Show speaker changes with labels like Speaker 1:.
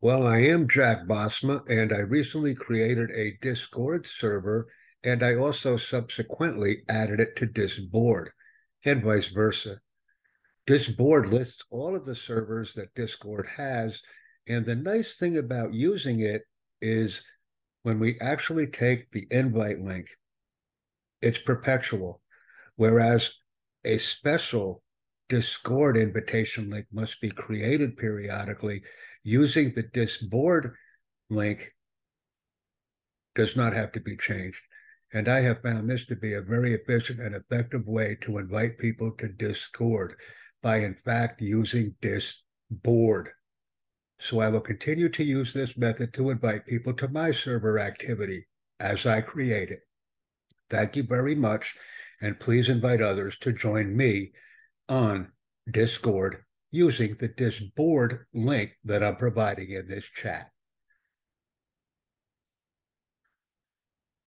Speaker 1: Well, I am Jack Bosma, and I recently created a Discord server, and I also subsequently added it to Disboard, and vice versa. Disboard lists all of the servers that Discord has, and the nice thing about using it is when we actually take the invite link, it's perpetual, whereas a special Discord invitation link must be created periodically using the Disboard link does not have to be changed. And I have found this to be a very efficient and effective way to invite people to Discord by, in fact, using Disboard. So I will continue to use this method to invite people to my server activity as I create it. Thank you very much. And please invite others to join me on Discord using the Disboard link that I'm providing in this chat.